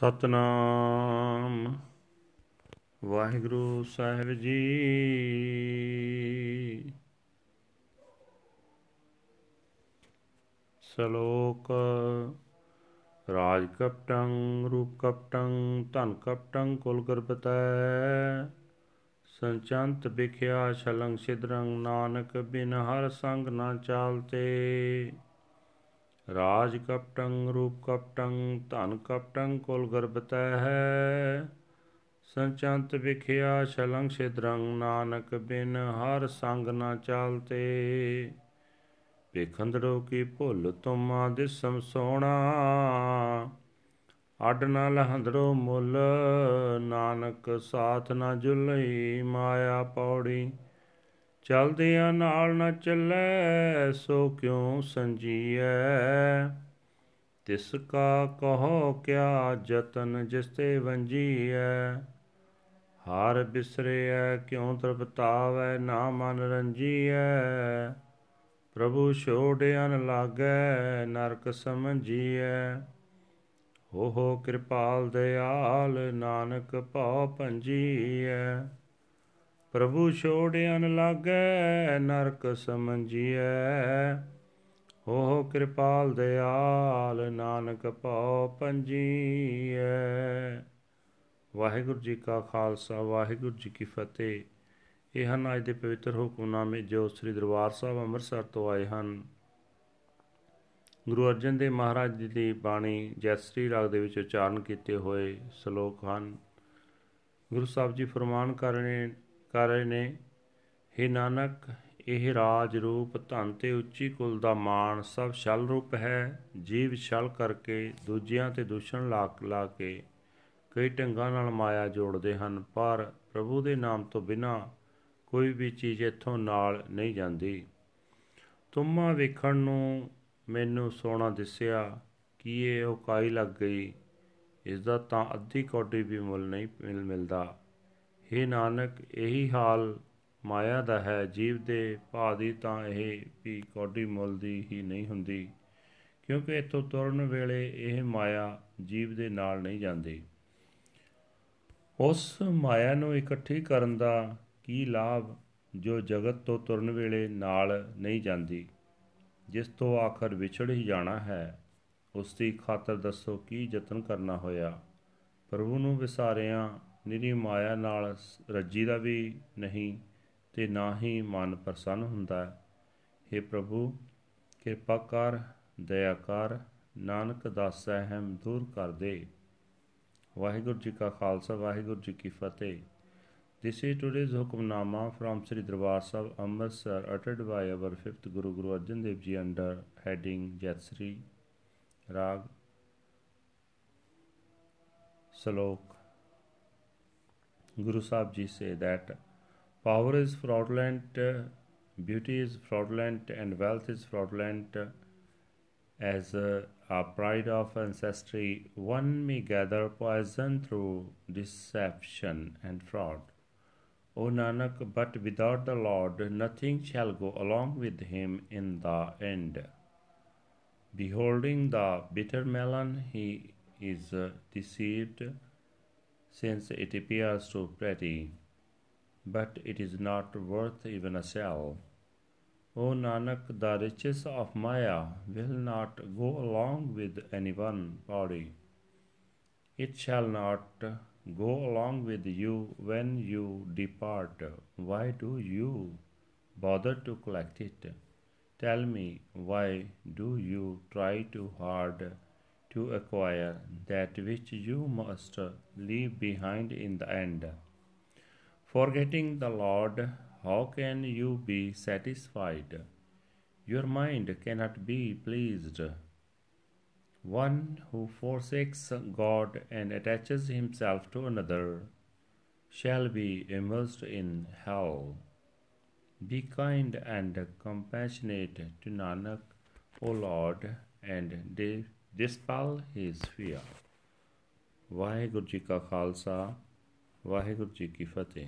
ਸਤਨਾਮ ਵਾਹਿਗੁਰੂ ਸਾਹਿਬ ਜੀ ਸ਼ਲੋਕ ਰਾਜ ਕਪਟੰ ਰੂਪ ਕਪਟੰ ਧਨ ਕਪਟੰ ਕੁਲ ਗਰਬਤੈ ਸੰਚੰਤ ਵਿਖਿਆ ਛਲੰਗ ਸਿਦਰੰ ਨਾਨਕ ਬਿਨ ਹਰ ਸੰਗ ਨਾ ਚਾਲਤੇ ਰਾਜ ਕਪਟੰ, ਰੂਪ ਕਪਟੰ, ਧਨ ਕਪਟੰ ਕੁਲ ਗਰਬਤੈ ਹੈ। ਸੰਚੰਤ ਵਿਖਿਆ ਛਲੰਗ ਸਿਦਰੰ ਨਾਨਕ ਬਿਨ ਹਰ ਸੰਗ ਨਾ ਚਾਲਤੇ। ਵੇਖੰਦੜੋ ਕੀ ਭੁੱਲ ਤੁਮਾ ਦਿਸਮ ਸੋਣਾ। ਅੱਡ ਨਾ ਲਹੰਦੜੋ ਮੁੱਲ, ਨਾਨਕ ਸਾਥ ਨਾ ਜੁਲਈ, ਮਾਇਆ ਪੌੜੀ ਚਲਦਿਆਂ ਨਾਲ ਨਾ ਚੱਲੈ, ਸੋ ਕਿਉ ਸੰਜੀਐ? ਤਿਸ ਕਾ ਕਹੋ, ਕਿਆ ਜਤਨ ਜਿਸ ਤੇ ਵੰਜੀਐ? ਹਾਰ ਬਿਸਰਿਐ, ਕਿਉ ਤਰਪਤਾਵੈ ਨਾ ਮਨ ਰੰਜੀਐ? ਪ੍ਰਭੂ ਛੋੜਿਆਨ ਲਾਗੈ, ਨਰਕ ਸਮਝੀਐ। ਹੋ ਹੋ ਕਿਰਪਾਲ ਦਿਆਲ ਨਾਨਕ ਭਉ ਭੰਜੀਐ ਪ੍ਰਭੂ ਛੋੜਿਆਨ ਲਾਗੈ, ਨਰਕ ਸਮਝੀਐ। ਹੋ ਹੋ ਕਿਰਪਾਲ ਦਿਆਲ, ਨਾਨਕ ਭਉ ਪੰਜੀਐ। ਵਾਹਿਗੁਰੂ ਜੀ ਕਾ ਖਾਲਸਾ, ਵਾਹਿਗੁਰੂ ਜੀ ਕੀ ਫਤਿਹ। ਇਹ ਹਨ ਅੱਜ ਦੇ ਪਵਿੱਤਰ ਹੁਕਮਨਾਮੇ ਜੋ ਸ੍ਰੀ ਦਰਬਾਰ ਸਾਹਿਬ ਅੰਮ੍ਰਿਤਸਰ ਤੋਂ ਆਏ ਹਨ। ਗੁਰੂ ਅਰਜਨ ਦੇਵ ਮਹਾਰਾਜ ਜੀ ਦੀ ਬਾਣੀ ਜੈਸਰੀ ਰਾਗ ਦੇ ਵਿੱਚ ਉਚਾਰਨ ਕੀਤੇ ਹੋਏ ਸ਼ਲੋਕ ਹਨ। ਗੁਰੂ ਸਾਹਿਬ ਜੀ ਫਰਮਾਨ ਕਰ ਰਹੇ ਕਰ ਰਹੇ ਨੇ हे ਨਾਨਕ, ਇਹ ਰਾਜ ਰੂਪ ਧਨ ਤੇ ਉੱਚੀ ਕੁਲ ਦਾ ਮਾਣ ਸਭ ਛਲ ਰੂਪ ਹੈ, ਜੀਵ ਛਲ ਕਰਕੇ ਦੂਜਿਆਂ ਤੇ ਦੁਸ਼ਣ ਲਾ ਲਾ ਕੇ ਕਈ ਢੰਗਾਂ ਨਾਲ ਮਾਇਆ ਜੋੜਦੇ ਹਨ, ਪਰ ਪ੍ਰਭੂ ਦੇ ਨਾਮ ਤੋਂ ਬਿਨਾ ਕੋਈ ਵੀ ਚੀਜ਼ ਇੱਥੋਂ ਨਾਲ ਨਹੀਂ ਜਾਂਦੀ। ਤੁਮਾ ਵੇਖਣ ਨੂੰ ਮੈਨੂੰ ਸੋਨਾ ਦਿਸਿਆ, ਕੀ ਇਹ ਉਕਾਈ ਲੱਗ ਗਈ? ਇਸ ਦਾ ਤਾਂ ਅੱਧੀ ਕੌਡੀ ਵੀ ਮੁੱਲ ਨਹੀਂ ਮਿਲ ਮਿਲਦਾ हे ਨਾਨਕ, ਇਹੀ ਹਾਲ ਮਾਇਆ ਦਾ ਹੈ। ਜੀਵ ਦੇ ਭਾਅ ਦੀ ਤਾਂ ਇਹ ਵੀ ਕੌਡੀ ਮੁੱਲ ਦੀ ਹੀ ਨਹੀਂ ਹੁੰਦੀ, ਕਿਉਂਕਿ ਇਤੋਂ ਤੁਰਨ ਵੇਲੇ ਇਹ ਮਾਇਆ ਜੀਵ ਦੇ ਨਾਲ ਨਹੀਂ ਜਾਂਦੀ। ਉਸ ਮਾਇਆ ਨੂੰ ਇਕੱਠੀ ਕਰਨ ਦਾ ਕੀ ਲਾਭ, ਜੋ ਜਗਤ ਤੋਂ ਤੁਰਨ ਵੇਲੇ ਨਾਲ ਨਹੀਂ ਜਾਂਦੀ? ਜਿਸ ਤੋਂ ਆਖਰ ਵਿਛੜ ਹੀ ਜਾਣਾ ਹੈ, ਉਸ ਦੀ ਖਾਤਰ ਦੱਸੋ ਕੀ ਯਤਨ ਕਰਨਾ ਹੋਇਆ? ਪ੍ਰਭੂ ਨੂੰ ਵਿਸਾਰਿਆਂ ਨਿਰੀ ਮਾਇਆ ਨਾਲ ਰੱਜੀ ਦਾ ਵੀ ਨਹੀਂ ਤੇ ਨਾ ਹੀ ਮਨ ਪ੍ਰਸੰਨ ਹੁੰਦਾ ਹੈ ਪ੍ਰਭੂ ਕਿਰਪਾ ਕਰ ਦਇਆ ਕਰ ਨਾਨਕ ਦਾਸ ਸਹਿਮ ਦੂਰ ਕਰ ਦੇ ਵਾਹਿਗੁਰੂ ਜੀ ਕਾ ਖਾਲਸਾ ਵਾਹਿਗੁਰੂ ਜੀ ਕੀ ਫਤਿਹ This is today's Hukamnama from Sri Darbar Sahib Amritsar uttered by our fifth Guru Guru Arjan Dev Ji under heading Jatsri Rag Salok Guru Sahib Ji say that power is fraudulent, beauty is fraudulent and wealth is fraudulent. As a, pride of ancestry one may gather poison through deception and fraud. O Nanak, but without the Lord nothing shall go along with him in the end. Beholding the bitter melon, he is deceived, since it appears so pretty, but it is not worth even a shell. O Nanak, the riches of Maya will not go along with anyone body. It shall not go along with you when you depart. Why do you bother to collect it? Tell me, why do you try too hard to acquire that which you must leave behind in the end? Forgetting the Lord, how can you be satisfied? Your mind cannot be pleased. One who forsakes God and attaches himself to another shall be immersed in hell. Be kind and compassionate to Nanak, O Lord, and dispel his fear. Waheguru ji ਕਾ ਖਾਲਸਾ ਵਾਹਿਗੁਰੂ ਜੀ ਕੀ ਫਤਿਹ